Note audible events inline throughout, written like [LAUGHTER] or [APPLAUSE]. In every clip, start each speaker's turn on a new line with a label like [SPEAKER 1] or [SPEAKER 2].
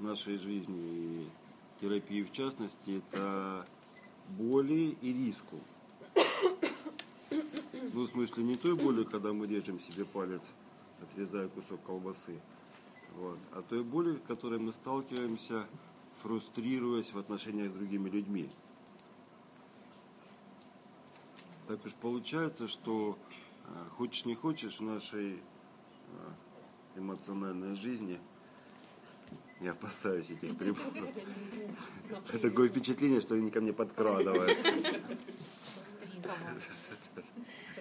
[SPEAKER 1] нашей жизни и терапии в частности, это боли и риску. Ну, в смысле, не той боли, когда мы режем себе палец, отрезая кусок колбасы, вот, а той боли, с которой мы сталкиваемся, фрустрируясь в отношениях с другими людьми. Так уж получается, что а, хочешь не хочешь в нашей а, эмоциональной жизни я опасаюсь этих приборов. Такое впечатление, что они ко мне подкрадываются.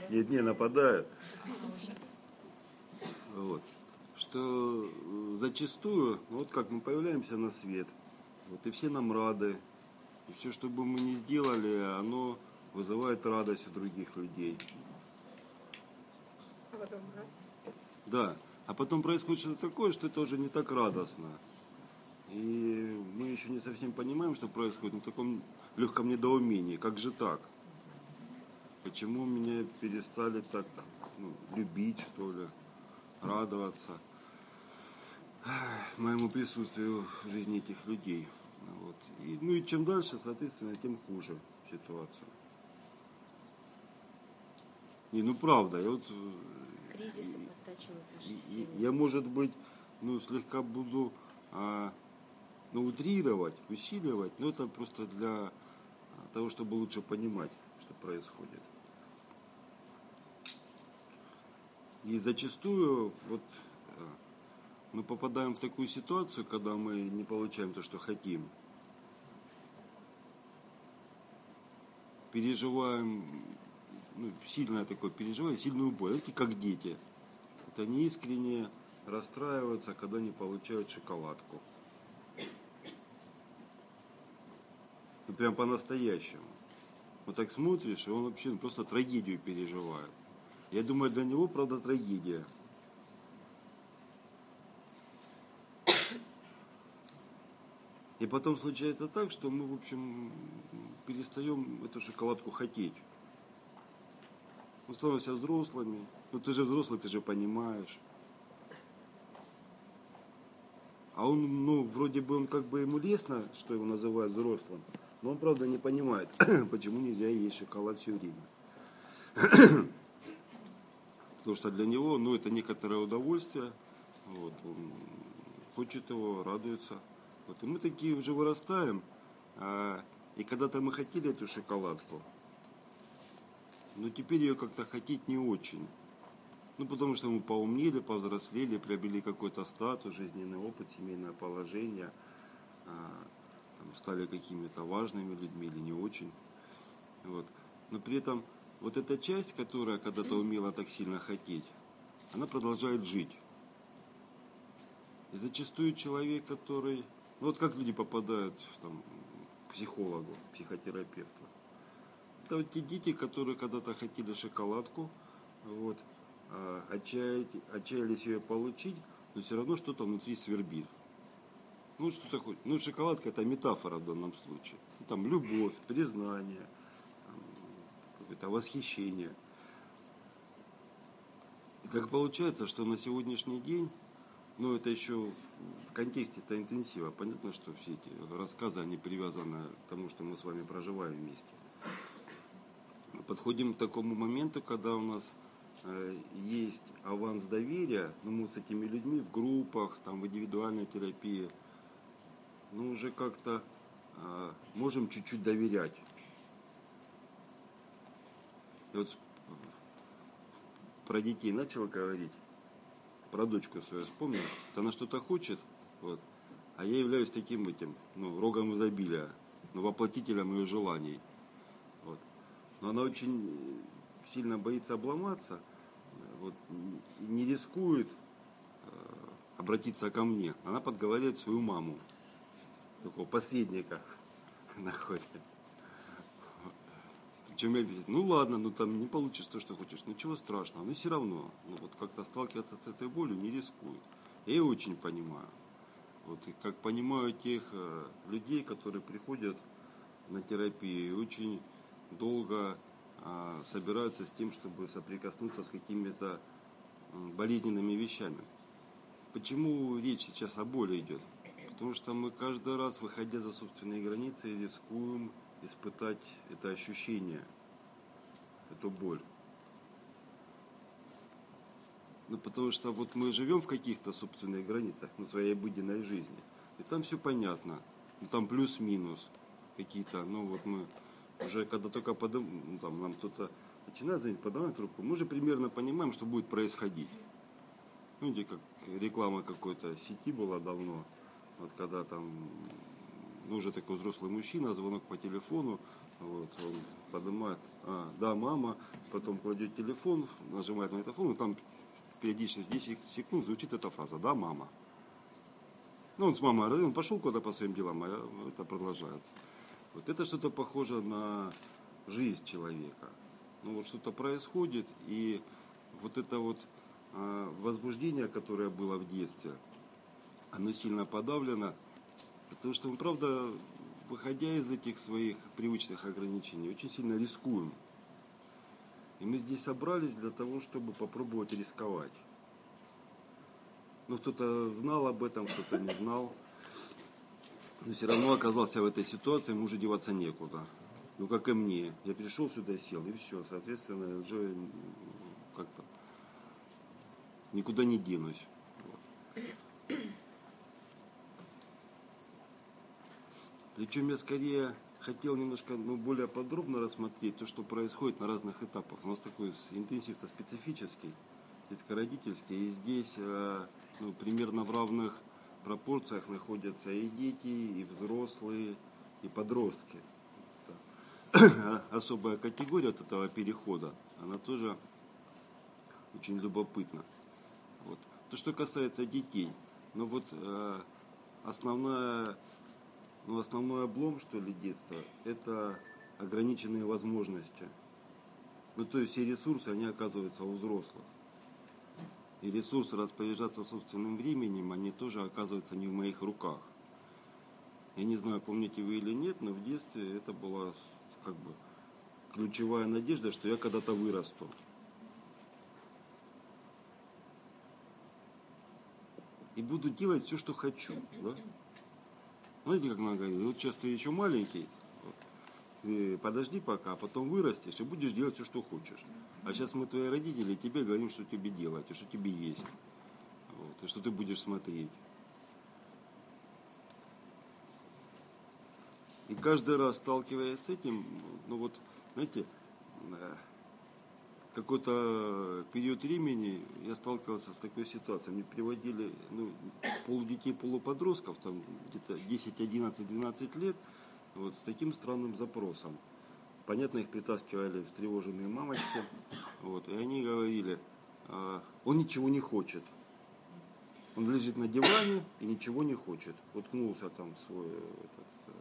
[SPEAKER 1] Нет, не нападают. Вот. Что зачастую, ну вот как мы появляемся на свет, вот и все нам рады. И все, что бы мы ни сделали, оно вызывает радость у других людей.
[SPEAKER 2] А потом раз.
[SPEAKER 1] Да. А потом происходит что-то такое, что это уже не так радостно. Еще не совсем понимаем, что происходит, но в таком легком недоумении. Как же так? Почему меня перестали так ну, любить, что ли, радоваться моему присутствию в жизни этих людей? Вот. И, ну и чем дальше, соответственно, тем хуже ситуация. Не, ну правда, я вот
[SPEAKER 3] Кризисы подтачивают наши
[SPEAKER 1] и-
[SPEAKER 3] силы.
[SPEAKER 1] я, может быть, ну, слегка буду а, ну, утрировать, усиливать, но это просто для а, того, чтобы лучше понимать, что происходит. И зачастую вот а, мы попадаем в такую ситуацию, когда мы не получаем то, что хотим. Переживаем ну, сильное такое переживание, сильную боль. Это как дети. Это они искренне расстраиваются, когда не получают шоколадку. Ну, прям по-настоящему. Вот так смотришь, и он вообще просто трагедию переживает. Я думаю, для него, правда, трагедия. И потом случается так, что мы, в общем, перестаем эту шоколадку хотеть. Мы становимся взрослыми. Ну ты же взрослый, ты же понимаешь. А он, ну, вроде бы он как бы ему лестно, что его называют взрослым, но он, правда, не понимает, [COUGHS] почему нельзя есть шоколад все время. [COUGHS] Потому что для него, ну, это некоторое удовольствие. Вот, он хочет его, радуется. Вот, и мы такие уже вырастаем. а, и когда-то мы хотели эту шоколадку, но теперь ее как-то хотеть не очень. Ну, потому что мы поумнели, повзрослели, приобрели какой-то статус, жизненный опыт, семейное положение, а, стали какими-то важными людьми или не очень. Вот. Но при этом вот эта часть, которая когда-то умела так сильно хотеть, она продолжает жить. И зачастую человек, который... Ну вот как люди попадают там, к психологу, психотерапевту. Это вот те дети, которые когда-то хотели шоколадку, вот, а, отчаять- отчаялись ее получить, но все равно что-то внутри свербит. Ну, что такое? Ну, шоколадка это метафора в данном случае. Ну, Там любовь, признание, какое-то восхищение. И так получается, что на сегодняшний день, ну, это еще в, в контексте это интенсива. Понятно, что все эти рассказы, они привязаны к тому, что мы с вами проживаем вместе подходим к такому моменту, когда у нас э, есть аванс доверия, ну, мы с этими людьми в группах, там, в индивидуальной терапии, ну, уже как-то э, можем чуть-чуть доверять. И вот про детей начал говорить, про дочку свою вспомнил, вот она что-то хочет, вот, а я являюсь таким этим, ну, рогом изобилия, ну, воплотителем ее желаний. Вот. Но она очень сильно боится обломаться, вот, не рискует э, обратиться ко мне. Она подговаривает свою маму, такого посредника [LAUGHS] находит. Причем я объясняю, ну ладно, ну там не получится то, что хочешь, ничего страшного, но все равно, ну вот как-то сталкиваться с этой болью не рискует. Я ее очень понимаю. Вот, и как понимаю тех э, людей, которые приходят на терапию и очень долго а, собираются с тем, чтобы соприкоснуться с какими-то болезненными вещами. Почему речь сейчас о боли идет? Потому что мы каждый раз, выходя за собственные границы, рискуем испытать это ощущение, эту боль. Ну, потому что вот мы живем в каких-то собственных границах, ну, своей обыденной жизни. И там все понятно. Ну, там плюс-минус какие-то. Ну, вот мы уже когда только подым, ну, там, нам кто-то начинает звонить, подавать трубку, мы уже примерно понимаем, что будет происходить. Ну, где как реклама какой-то сети была давно. Вот когда там, ну, уже такой взрослый мужчина, звонок по телефону, вот, он поднимает, а, да, мама, потом кладет телефон, нажимает на телефон, и там периодически 10 секунд звучит эта фраза «Да, мама». Ну, он с мамой, он пошел куда-то по своим делам, а это продолжается. Вот это что-то похоже на жизнь человека. Ну, вот что-то происходит, и вот это вот э, возбуждение, которое было в детстве, оно сильно подавлено, потому что мы, правда, выходя из этих своих привычных ограничений, очень сильно рискуем. И мы здесь собрались для того, чтобы попробовать рисковать. Но кто-то знал об этом, кто-то не знал. Но все равно оказался в этой ситуации, ему уже деваться некуда. Ну, как и мне. Я пришел сюда, сел, и все. Соответственно, уже как-то никуда не денусь. Вот. Причем я скорее хотел немножко ну, более подробно рассмотреть то, что происходит на разных этапах. У нас такой интенсив-то специфический, детско-родительский, и здесь э, ну, примерно в равных пропорциях находятся и дети, и взрослые, и подростки. [COUGHS] Особая категория от этого перехода, она тоже очень любопытна. Вот. То, что касается детей, ну вот э, основная но основной облом, что ли, детства, это ограниченные возможности. Ну, то есть все ресурсы, они оказываются у взрослых. И ресурсы распоряжаться собственным временем, они тоже оказываются не в моих руках. Я не знаю, помните вы или нет, но в детстве это была как бы ключевая надежда, что я когда-то вырасту. И буду делать все, что хочу. Да? Знаете, как много говорит, вот сейчас ты еще маленький, подожди пока, а потом вырастешь и будешь делать все, что хочешь. А сейчас мы твои родители, тебе говорим, что тебе делать, и что тебе есть. Вот, и что ты будешь смотреть. И каждый раз, сталкиваясь с этим, ну вот, знаете, э, какой-то период времени я сталкивался с такой ситуацией. Мне приводили ну, полудетей, полуподростков, там где-то 10, 11, 12 лет, вот, с таким странным запросом. Понятно, их притаскивали встревоженные мамочки, вот, и они говорили, а, он ничего не хочет. Он лежит на диване и ничего не хочет. Уткнулся там в свой, этот, э,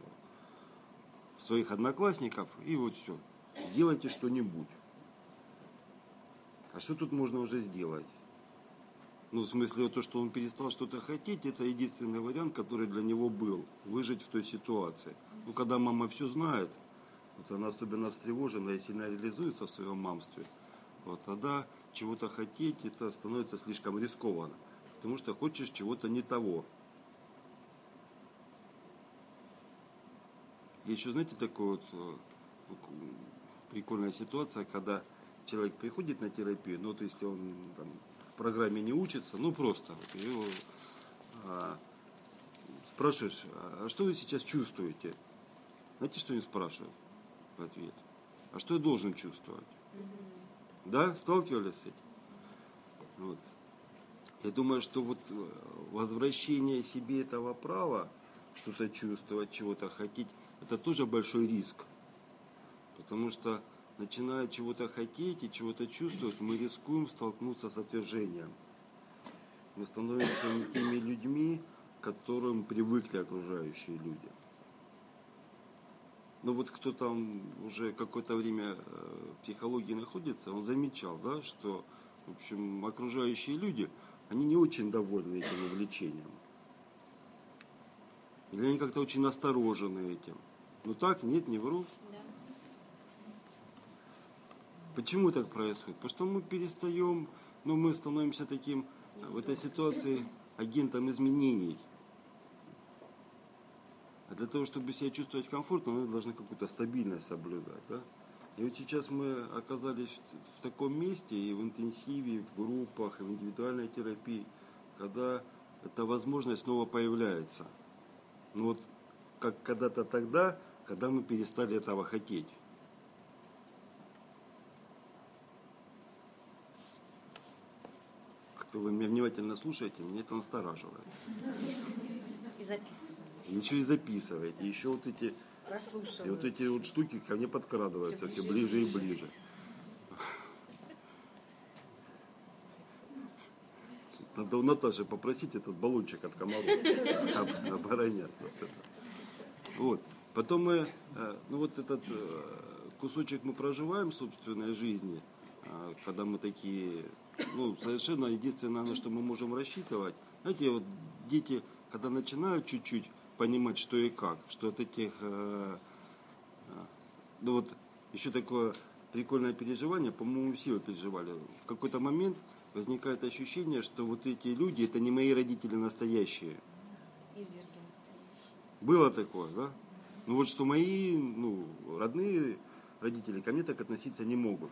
[SPEAKER 1] своих одноклассников и вот все. Сделайте что-нибудь. А что тут можно уже сделать? Ну, в смысле, то, что он перестал что-то хотеть, это единственный вариант, который для него был. Выжить в той ситуации. Ну, когда мама все знает, вот она особенно встревожена и сильно реализуется в своем мамстве, вот тогда чего-то хотеть, это становится слишком рискованно. Потому что хочешь чего-то не того. И еще, знаете, такая вот э, прикольная ситуация, когда человек приходит на терапию, ну, то есть он там, в программе не учится, ну, просто вот, его а, спрашиваешь, а что вы сейчас чувствуете? Знаете, что они спрашивают в ответ? А что я должен чувствовать? Да, сталкивались с этим? Вот. Я думаю, что вот э, возвращение себе этого права, что-то чувствовать, чего-то хотеть, это тоже большой риск. Потому что начиная чего-то хотеть и чего-то чувствовать, мы рискуем столкнуться с отвержением. Мы становимся не теми людьми, к которым привыкли окружающие люди. Но вот кто там уже какое-то время э, в психологии находится, он замечал, да, что в общем, окружающие люди, они не очень довольны этим увлечением. Или они как-то очень насторожены этим. Ну так, нет, не вру. Почему так происходит? Потому что мы перестаем, ну мы становимся таким в этой ситуации агентом изменений. для того, чтобы себя чувствовать комфортно, мы должны какую-то стабильность соблюдать. Да? И вот сейчас мы оказались в таком месте и в интенсиве, и в группах, и в индивидуальной терапии, когда эта возможность снова появляется. Ну вот как когда-то тогда, когда мы перестали этого хотеть. Как-то вы меня внимательно слушаете, меня это настораживает.
[SPEAKER 3] И записываем.
[SPEAKER 1] Еще и записываете, еще вот эти, и вот эти вот штуки ко мне подкрадываются все ближе и ближе. Надо у Наташи попросить этот баллончик от комаров об- обороняться. Вот. Потом мы, э, ну вот этот э, кусочек мы проживаем собственной жизни, э, когда мы такие, ну совершенно единственное, на что мы можем рассчитывать. Знаете, вот дети, когда начинают чуть-чуть понимать, что и как, что от этих э, ну вот еще такое прикольное переживание, по-моему, все его переживали. В какой-то момент возникает ощущение, что вот эти люди, это не мои родители настоящие.
[SPEAKER 3] Изверги настоящие.
[SPEAKER 1] Было такое, да? Ну вот что мои, ну, родные родители ко мне так относиться не могут.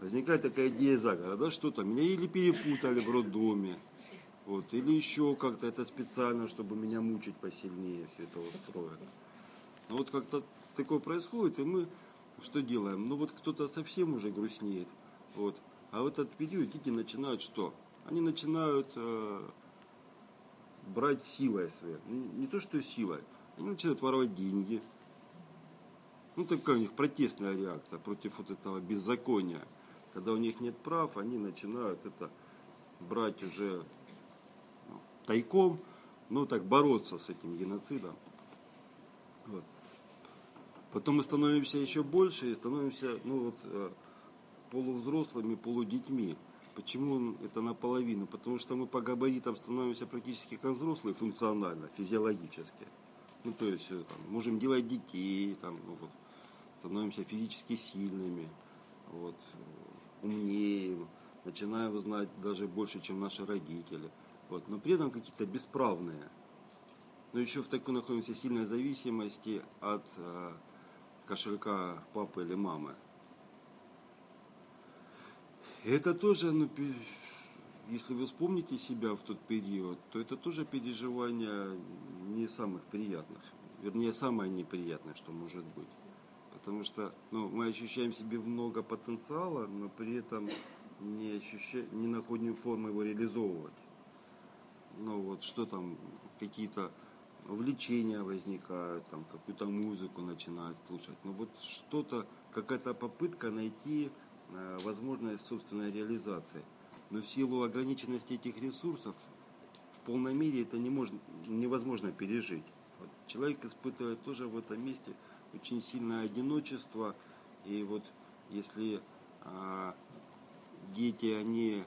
[SPEAKER 1] Возникает такая идея заговора, да, что-то. Меня или перепутали в роддоме, вот, или еще как-то это специально, чтобы меня мучить посильнее, все это устроено. Ну вот как-то такое происходит, и мы что делаем? Ну вот кто-то совсем уже грустнеет, вот. А в этот период дети начинают что? Они начинают э, брать силой своей. Не то, что силой. Они начинают воровать деньги. Ну, такая у них протестная реакция против вот этого беззакония. Когда у них нет прав, они начинают это брать уже ну, тайком, ну, так бороться с этим геноцидом. Вот. Потом мы становимся еще больше и становимся, ну, вот, э, полувзрослыми, полудетьми. Почему это наполовину? Потому что мы по габаритам становимся практически как взрослые функционально, физиологически. Ну, то есть, э, там, можем делать детей, там, ну, вот, становимся физически сильными, вот, э, умнее, начинаем знать даже больше, чем наши родители. Вот, но при этом какие-то бесправные. Но еще в такой находимся сильной зависимости от э, кошелька папы или мамы. Это тоже, ну, если вы вспомните себя в тот период, то это тоже переживание не самых приятных. Вернее, самое неприятное, что может быть. Потому что ну, мы ощущаем в себе много потенциала, но при этом не, ощущаем, не находим формы его реализовывать. Ну вот что там, какие-то увлечения возникают, там какую-то музыку начинают слушать. Ну вот что-то, какая-то попытка найти э, возможность собственной реализации. Но в силу ограниченности этих ресурсов в полной мере это не можно, невозможно пережить. Вот человек испытывает тоже в этом месте очень сильное одиночество. И вот если а, дети, они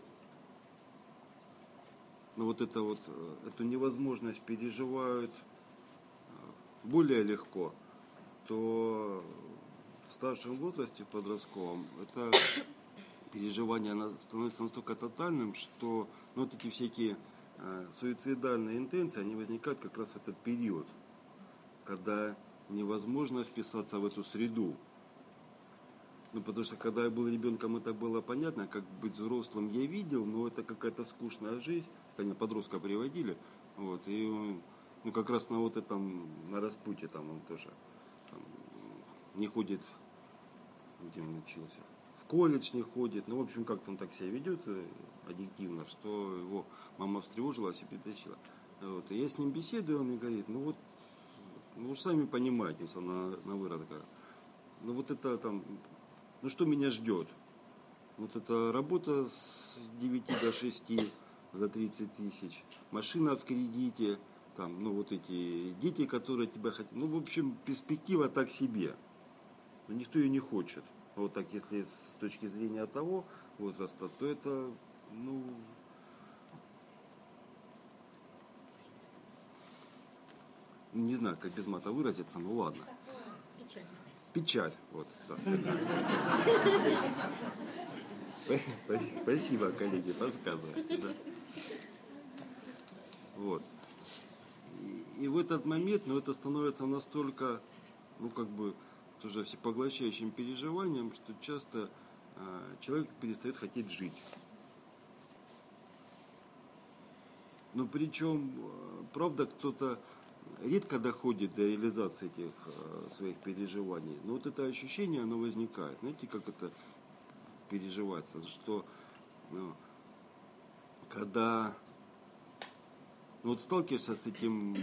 [SPEAKER 1] ну, вот, это вот э, эту невозможность переживают э, более легко, то в старшем возрасте, в подростковом, это переживание оно становится настолько тотальным, что ну, вот эти всякие э, суицидальные интенции, они возникают как раз в этот период, когда невозможно вписаться в эту среду. Ну, потому что когда я был ребенком, это было понятно, как быть взрослым я видел, но это какая-то скучная жизнь. Они подростка приводили, вот, и он, ну, как раз на вот этом, на распутье там он тоже там, не ходит, где он учился, в колледж не ходит, ну, в общем, как-то он так себя ведет э, аддиктивно, что его мама встревожилась и притащила. Вот, и я с ним беседую, он мне говорит, ну вот, вы же сами понимаете, он на, на говорит, ну вот это там, ну что меня ждет? Вот это работа с 9 до 6 за 30 тысяч, машина в кредите, там, ну вот эти дети, которые тебя хотят. Ну, в общем, перспектива так себе. Но никто ее не хочет. Вот так, если с точки зрения того возраста, то это, ну, не знаю, как без мата выразиться, ну ладно.
[SPEAKER 3] Печально.
[SPEAKER 1] Печаль, вот, да. Спасибо, коллеги, подсказываете, да. Вот. этот момент, ну, это становится настолько, ну, как бы, тоже всепоглощающим переживанием, что часто э, человек перестает хотеть жить. Но причем, э, правда, кто-то редко доходит до реализации этих э, своих переживаний. Но вот это ощущение, оно возникает. Знаете, как это переживается? Что ну, когда ну, вот сталкиваешься с этим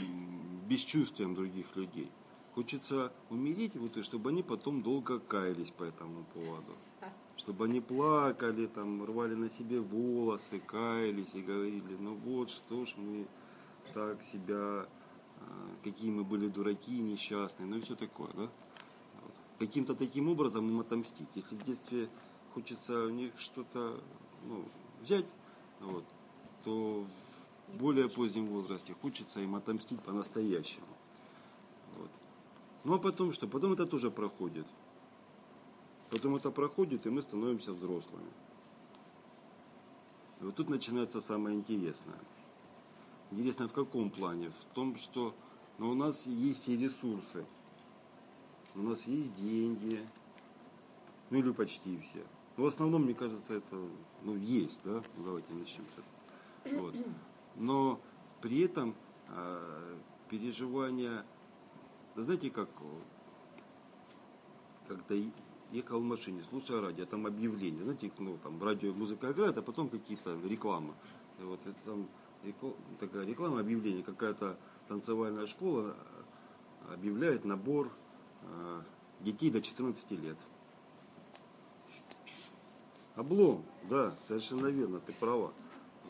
[SPEAKER 1] бесчувствием других людей, хочется умереть, вот, и чтобы они потом долго каялись по этому поводу. Чтобы они плакали, там, рвали на себе волосы, каялись и говорили, ну вот, что ж мы так себя какие мы были дураки, несчастные, ну и все такое, да? Вот. Каким-то таким образом им отомстить. Если в детстве хочется у них что-то ну, взять, вот, то в более позднем возрасте хочется им отомстить по-настоящему. Вот. Ну а потом что? Потом это тоже проходит. Потом это проходит, и мы становимся взрослыми. И вот тут начинается самое интересное. Интересно в каком плане? В том, что ну, у нас есть и ресурсы. У нас есть деньги. Ну или почти все. Но в основном, мне кажется, это ну, есть, да? Давайте начнем с этого. Вот. Но при этом э, переживания, да знаете, как когда ехал в машине, слушая радио, там объявление, знаете, ну, там радио, музыка играет, а потом какие-то рекламы. И вот это там такая реклама, объявление, какая-то танцевальная школа объявляет набор э, детей до 14 лет. Облом, да, совершенно верно, ты права.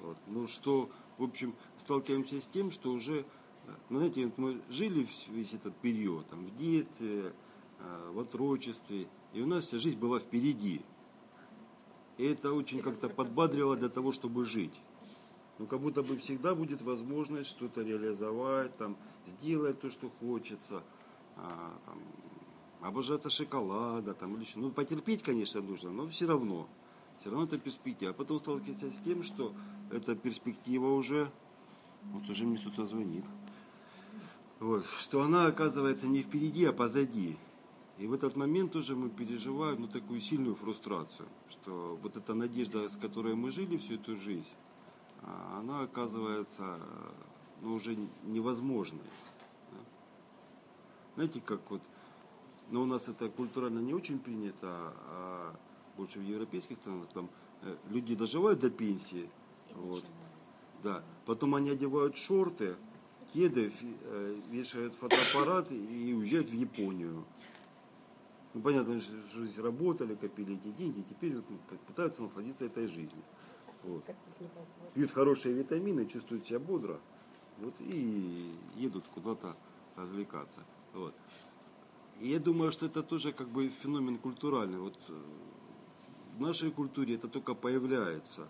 [SPEAKER 1] Вот. Ну что, в общем, сталкиваемся с тем, что уже, ну, знаете, мы жили весь этот период, там, в детстве, э, в отрочестве, и у нас вся жизнь была впереди. И это очень как-то подбадривало для того, чтобы жить ну как будто бы всегда будет возможность что-то реализовать, там, сделать то, что хочется, а, там, обожаться шоколада, там, или еще. Ну, потерпеть, конечно, нужно, но все равно. Все равно это перспектива. А потом сталкиваться с тем, что эта перспектива уже, вот уже мне кто-то звонит, вот, что она оказывается не впереди, а позади. И в этот момент тоже мы переживаем ну, такую сильную фрустрацию, что вот эта надежда, с которой мы жили всю эту жизнь, она оказывается ну, уже невозможной. Знаете, как вот, но ну, у нас это культурально не очень принято, а больше в европейских странах там э, люди доживают до пенсии, вот, да, потом они одевают шорты, кеды, э, вешают фотоаппарат и уезжают в Японию. Ну, понятно, что работали, копили эти деньги, теперь вот, ну, пытаются насладиться этой жизнью. Вот. Пьют хорошие витамины, чувствуют себя бодро. Вот, и едут куда-то развлекаться. Вот. И я думаю, что это тоже как бы феномен культуральный. Вот э, в нашей культуре это только появляется.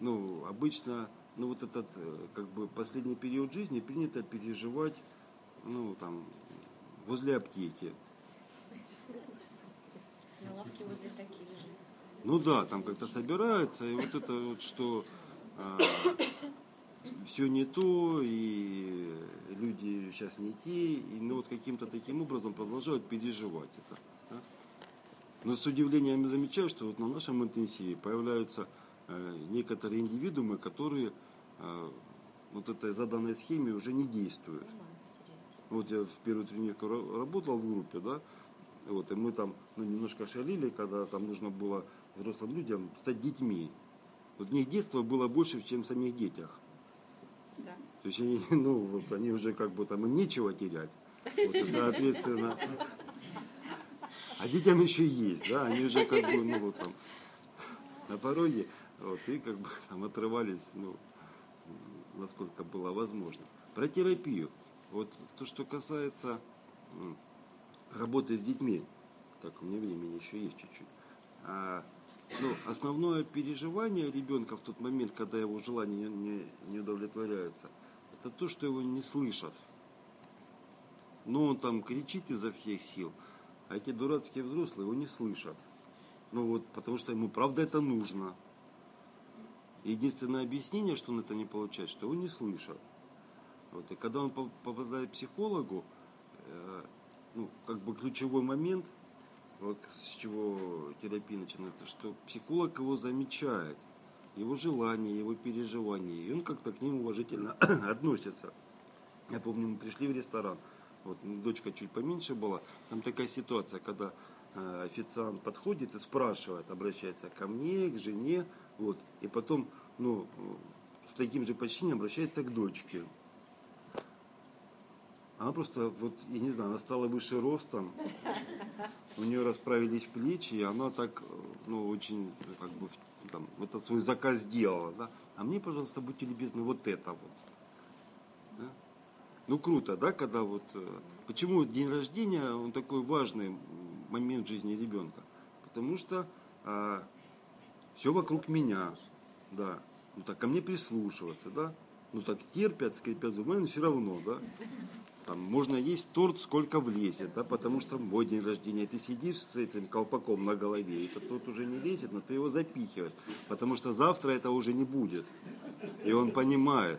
[SPEAKER 1] Ну, обычно, ну вот этот э, как бы последний период жизни принято переживать, ну там, возле аптеки.
[SPEAKER 3] На лавке возле таких же.
[SPEAKER 1] Ну да, там как-то собираются, и вот это вот, что а, все не то, и люди сейчас не те, и ну вот каким-то таким образом продолжают переживать это. Да? Но с удивлением я замечаю, что вот на нашем интенсиве появляются э, некоторые индивидуумы, которые э, вот этой заданной схеме уже не действуют. Вот я в первую тренировку работал в группе, да, вот, и мы там ну, немножко шалили, когда там нужно было взрослым людям стать детьми. Вот у них детство было больше, чем в самих детях. Да. То есть они, [LAUGHS] ну, вот, они уже как бы там им нечего терять. Вот, и, соответственно, а детям еще есть, да, они уже как бы, ну, вот там, на пороге, вот, и как бы там отрывались, ну, насколько было возможно. Про терапию. Вот то, что касается работы с детьми, так, у меня времени еще есть чуть-чуть. А, ну, основное переживание ребенка в тот момент, когда его желания не, не, удовлетворяются, это то, что его не слышат. Но он там кричит изо всех сил, а эти дурацкие взрослые его не слышат. Ну вот, потому что ему правда это нужно. Единственное объяснение, что он это не получает, что его не слышат. Вот. И когда он по- попадает к психологу, э, ну, как бы ключевой момент, вот с чего терапия начинается, что психолог его замечает, его желания, его переживания, и он как-то к ним уважительно [CLEARS THROAT] относится. Я помню, мы пришли в ресторан, вот ну, дочка чуть поменьше была, там такая ситуация, когда э, официант подходит и спрашивает, обращается ко мне, к жене, вот, и потом, ну, э, с таким же почтением обращается к дочке. Она просто, вот, я не знаю, она стала выше ростом, у нее расправились плечи, и она так, ну, очень, как бы, там, вот этот свой заказ сделала, да. А мне, пожалуйста, будьте любезны, вот это вот. Да? Ну, круто, да, когда вот... э, Почему день рождения, он такой важный момент в жизни ребенка? Потому что все вокруг меня, да. Ну, так ко мне прислушиваться, да. Ну, так терпят, скрипят зубами, но все равно, да. Там можно есть торт, сколько влезет, да, потому что мой день рождения, ты сидишь с этим колпаком на голове, и этот торт уже не лезет, но ты его запихиваешь, потому что завтра это уже не будет. И он понимает,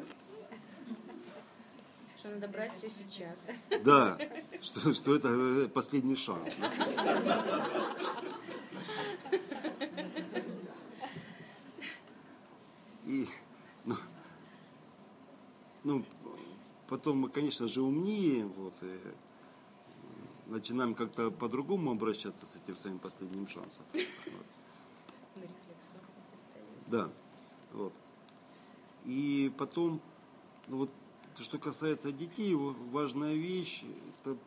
[SPEAKER 3] Что надо брать все сейчас.
[SPEAKER 1] да, что, что это э, последний шанс. да. И, ну, ну, потом мы, конечно же, умнее, вот, и начинаем как-то по-другому обращаться с этим своим последним шансом. [LAUGHS] Вот. Да, вот. И потом, ну вот, то, что касается детей, его важная вещь, это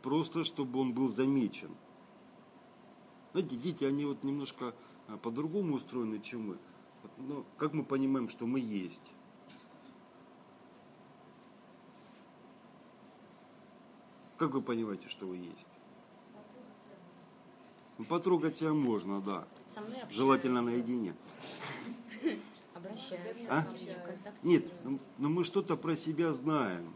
[SPEAKER 1] просто, чтобы он был замечен. Знаете, дети, они вот немножко а, по-другому устроены, чем мы. Вот, ну, как мы понимаем, что мы есть? Как вы понимаете, что вы есть? Ну, потрогать себя можно, да.
[SPEAKER 3] Со мной общаются,
[SPEAKER 1] Желательно наедине.
[SPEAKER 3] Обращаются
[SPEAKER 1] А? Нет, ну, но мы что-то про себя знаем.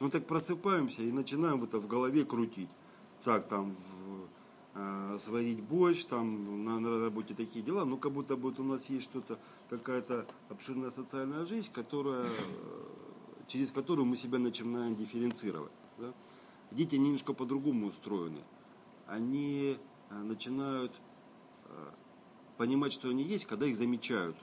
[SPEAKER 1] Ну так просыпаемся и начинаем это в голове крутить. Так, там, в, э, сварить борщ, там, на, на работе такие дела. Ну, как будто бы вот у нас есть что-то, какая-то обширная социальная жизнь, которая, э, через которую мы себя начинаем дифференцировать. Да. Дети немножко по-другому устроены. Они э, начинают э, понимать, что они есть, когда их замечают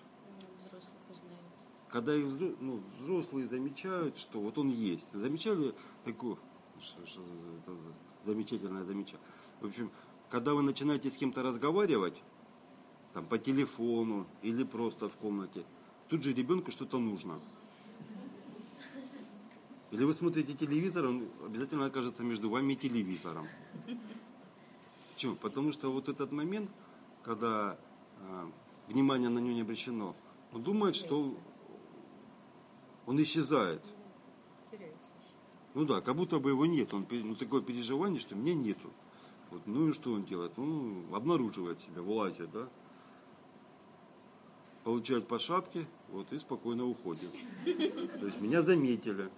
[SPEAKER 3] Взрослых узнают.
[SPEAKER 1] когда их ну, взрослые замечают, что вот он есть. Замечали такое, что, что это за замечательное замечание. В общем, когда вы начинаете с кем-то разговаривать, там, по телефону или просто в комнате, тут же ребенку что-то нужно. Или вы смотрите телевизор, он обязательно окажется между вами и телевизором. Почему? Потому что вот этот момент, когда а, внимание на него не обращено, он думает, что он исчезает. Ну да, как будто бы его нет. Он, ну, такое переживание, что меня нету. Вот, ну и что он делает? Ну, обнаруживает себя, вылазит, да? Получает по шапке, вот, и спокойно уходит. То есть меня заметили.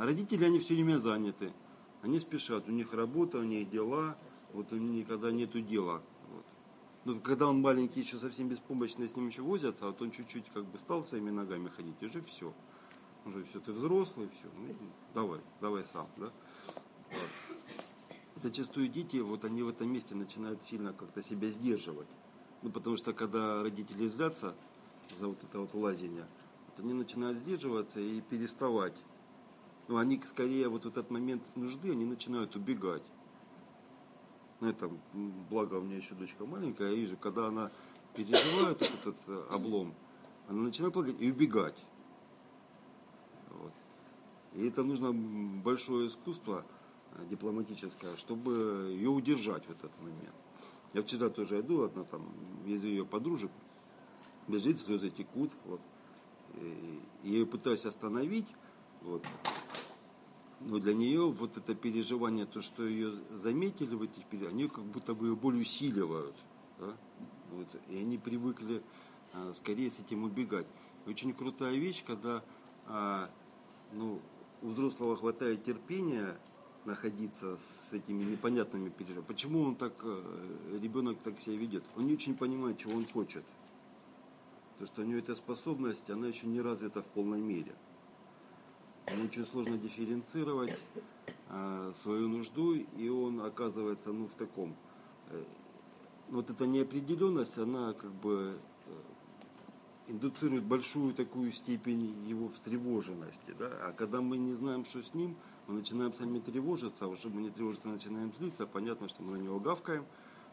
[SPEAKER 1] А родители, они все время заняты. Они спешат, у них работа, у них дела, вот у них никогда нету дела. Вот. Ну, когда он маленький, еще совсем беспомощный, с ним еще возятся, а вот он чуть-чуть как бы стал своими ногами ходить, и уже все. Уже все, ты взрослый, все, ну, давай, давай сам, да. Вот. Зачастую дети, вот они в этом месте начинают сильно как-то себя сдерживать. Ну, потому что когда родители злятся за вот это вот лазение, вот они начинают сдерживаться и переставать. Ну, они скорее вот этот момент нужды, они начинают убегать. Ну, это, м, благо у меня еще дочка маленькая, я вижу, когда она переживает этот, этот облом, она начинает плакать и убегать. Вот. И это нужно большое искусство э, дипломатическое, чтобы ее удержать в этот момент. Я вчера тоже иду, одна там, из ее подружек, бежит, слезы текут, вот. И я ее пытаюсь остановить, вот. Но для нее вот это переживание, то, что ее заметили в этих переживаниях, они как будто бы ее боль усиливают. да. Вот. И они привыкли а, скорее с этим убегать. Очень крутая вещь, когда а, ну, у взрослого хватает терпения находиться с этими непонятными переживаниями. Почему он так, э, ребенок так себя ведет? Он не очень понимает, чего он хочет. Потому что у него эта способность, она еще не развита в полной мере. Очень сложно дифференцировать а, свою нужду, и он оказывается ну, в таком. Э, вот эта неопределенность, она как бы э, индуцирует большую такую степень его встревоженности. Да? А когда мы не знаем, что с ним, мы начинаем сами тревожиться, а чтобы не тревожиться, начинаем злиться, понятно, что мы на него гавкаем,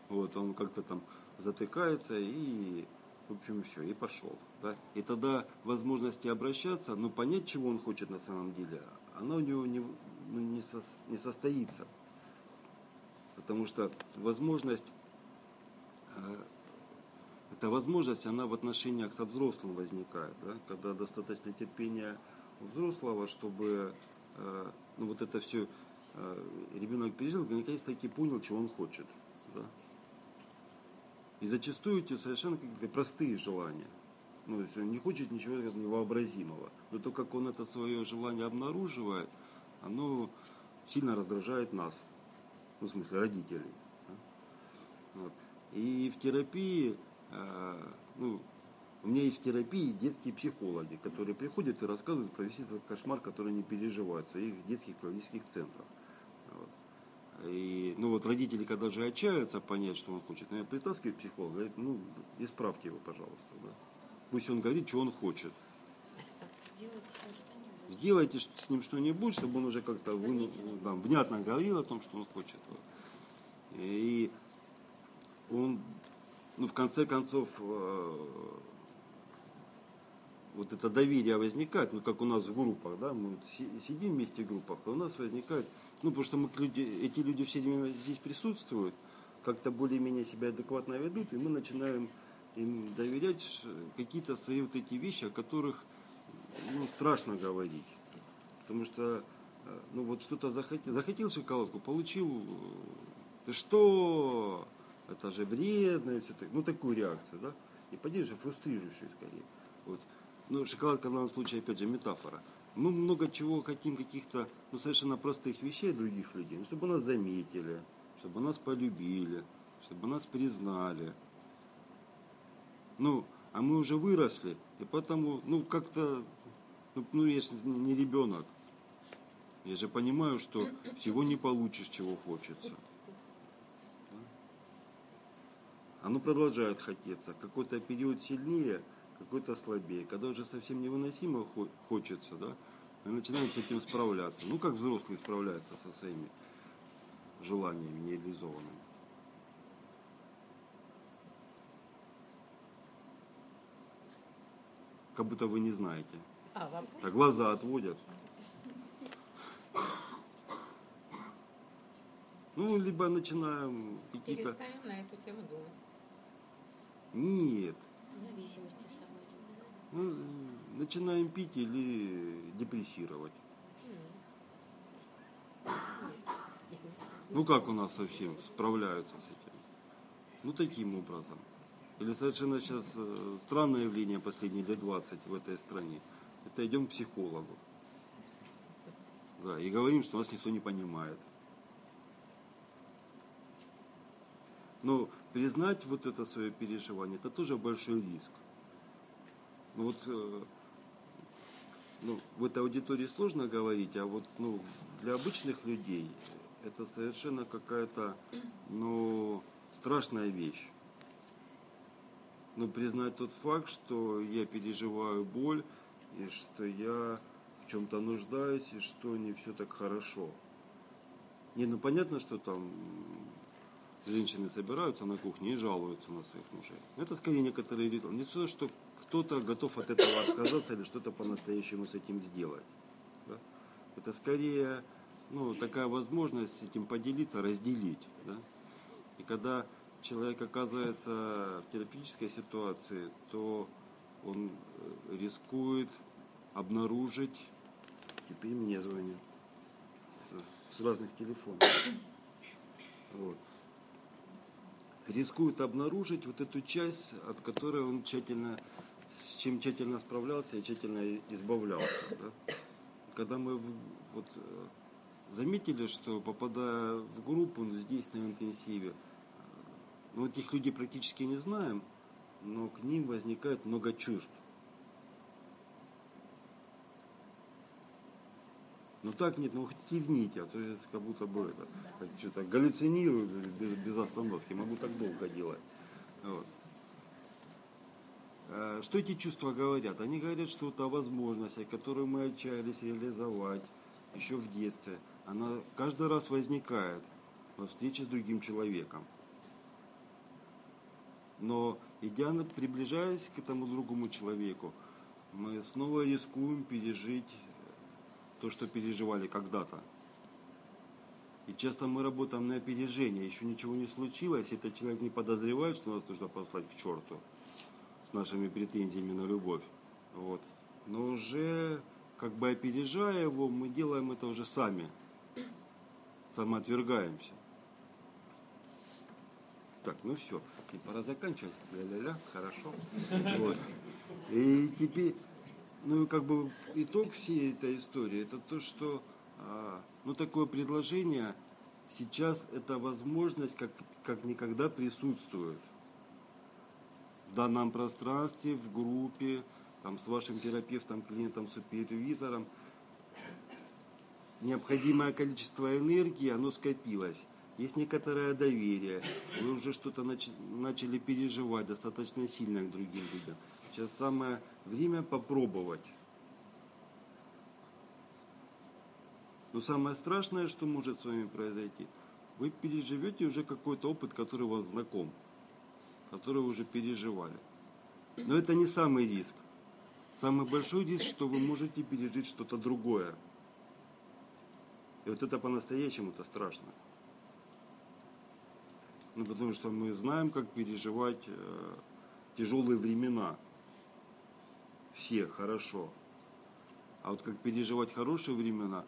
[SPEAKER 1] вот, он как-то там затыкается и, в общем, все, и пошел. Да? И тогда возможности обращаться, но понять, чего он хочет на самом деле, она у него не, ну, не, со, не состоится. Потому что возможность, э, эта возможность, она в отношениях со взрослым возникает, да? когда достаточно терпения взрослого, чтобы э, ну, вот это все э, ребенок пережил, наконец-таки понял, чего он хочет. Да? И зачастую эти совершенно какие-то простые желания. Ну, то есть он не хочет ничего невообразимого. Но то, как он это свое желание обнаруживает, оно сильно раздражает нас. Ну, в смысле, родителей. Вот. И в терапии, э, ну, у меня есть в терапии детские психологи, которые приходят и рассказывают про весь этот кошмар, который они переживают в своих детских психологических центрах. И, ну вот родители, когда же отчаиваются понять, что он хочет, наверное, притаскивают психолога, говорят, ну, исправьте его, пожалуйста. Да. Пусть он говорит, что он хочет.
[SPEAKER 3] Что-нибудь.
[SPEAKER 1] Сделайте с ним что-нибудь, чтобы он уже как-то вы, там, внятно говорил о том, что он хочет. Вот. И он, ну, в конце концов, э, вот это доверие возникает, ну, как у нас в группах, да, мы сидим вместе в группах, и у нас возникает, ну, потому что мы, люди, эти люди все здесь присутствуют, как-то более-менее себя адекватно ведут, и мы начинаем им доверять какие-то свои вот эти вещи, о которых ну, страшно говорить. Потому что э, ну вот что-то захотел, захотел шоколадку, получил, ты что, это же вредно, и все так, ну такую реакцию, да, и поддержишь фрустрирующую скорее. Вот. Ну, шоколадка в данном случае, опять же, метафора. Мы много чего хотим, каких-то ну, совершенно простых вещей других людей, ну, чтобы нас заметили, чтобы нас полюбили, чтобы нас признали, ну, а мы уже выросли, и потому, ну, как-то, ну, ну, я же не ребенок. Я же понимаю, что всего не получишь, чего хочется. Оно продолжает хотеться. Какой-то период сильнее, какой-то слабее. Когда уже совсем невыносимо хочется, да, мы начинаем с этим справляться. Ну, как взрослые справляются со своими желаниями нереализованными. как будто вы не знаете.
[SPEAKER 3] А, вам?
[SPEAKER 1] Так глаза отводят. Ну, либо начинаем какие-то...
[SPEAKER 3] Перестаем на эту тему думать.
[SPEAKER 1] Нет.
[SPEAKER 3] Зависимости самой.
[SPEAKER 1] Ну, начинаем пить или депрессировать. Ну, как у нас совсем справляются с этим? Ну, таким образом. Или совершенно сейчас э, странное явление последние лет 20 в этой стране. Это идем к психологу. Да, и говорим, что нас никто не понимает. Но признать вот это свое переживание, это тоже большой риск. Ну вот э, ну, в этой аудитории сложно говорить, а вот ну, для обычных людей это совершенно какая-то ну, страшная вещь но признать тот факт, что я переживаю боль, и что я в чем-то нуждаюсь, и что не все так хорошо. Не, ну понятно, что там женщины собираются на кухне и жалуются на своих мужей. Это скорее некоторые ритуалы. Не то, что кто-то готов от этого отказаться или что-то по-настоящему с этим сделать. Да? Это скорее ну, такая возможность с этим поделиться, разделить. Да? И когда человек оказывается в терапевтической ситуации, то он э, рискует обнаружить, теперь мне звонят, с разных телефонов, вот, рискует обнаружить вот эту часть, от которой он тщательно, с чем тщательно справлялся и тщательно избавлялся. Да? Когда мы вот, э, заметили, что попадая в группу здесь на интенсиве, мы этих людей практически не знаем, но к ним возникает много чувств. Ну так нет, ну хоть кивните, а то я как будто бы это, как что-то галлюцинирую без, без остановки, могу так долго делать. Вот. А Что эти чувства говорят? Они говорят, что та возможность, которую мы отчаялись реализовать еще в детстве, она каждый раз возникает во встрече с другим человеком. Но идя, приближаясь к этому другому человеку, мы снова рискуем пережить то, что переживали когда-то. И часто мы работаем на опережение, еще ничего не случилось, этот человек не подозревает, что нас нужно послать к черту с нашими претензиями на любовь. Вот. Но уже как бы опережая его, мы делаем это уже сами. Самоотвергаемся. Так, ну все, и пора заканчивать. Ля-ля-ля, хорошо. Вот. И теперь, ну как бы итог всей этой истории, это то, что а, ну такое предложение сейчас это возможность как, как никогда присутствует в данном пространстве, в группе, там, с вашим терапевтом, клиентом, супервизором. Необходимое количество энергии, оно скопилось. Есть некоторое доверие. Вы уже что-то нач- начали переживать достаточно сильно к другим людям. Сейчас самое время попробовать. Но самое страшное, что может с вами произойти, вы переживете уже какой-то опыт, который вам знаком, который вы уже переживали. Но это не самый риск. Самый большой риск, что вы можете пережить что-то другое. И вот это по-настоящему-то страшно. Ну, потому что мы знаем, как переживать э, тяжелые времена. Все хорошо. А вот как переживать хорошие времена,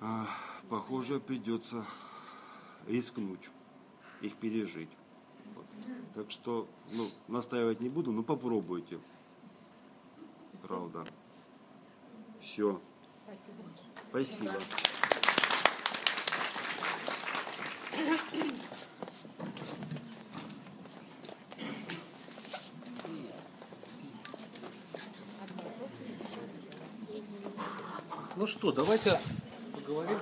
[SPEAKER 1] а, похоже, придется рискнуть их пережить. Так что, ну, настаивать не буду, но попробуйте. Правда. Все.
[SPEAKER 3] Спасибо.
[SPEAKER 1] Спасибо.
[SPEAKER 2] Ну что, давайте поговорим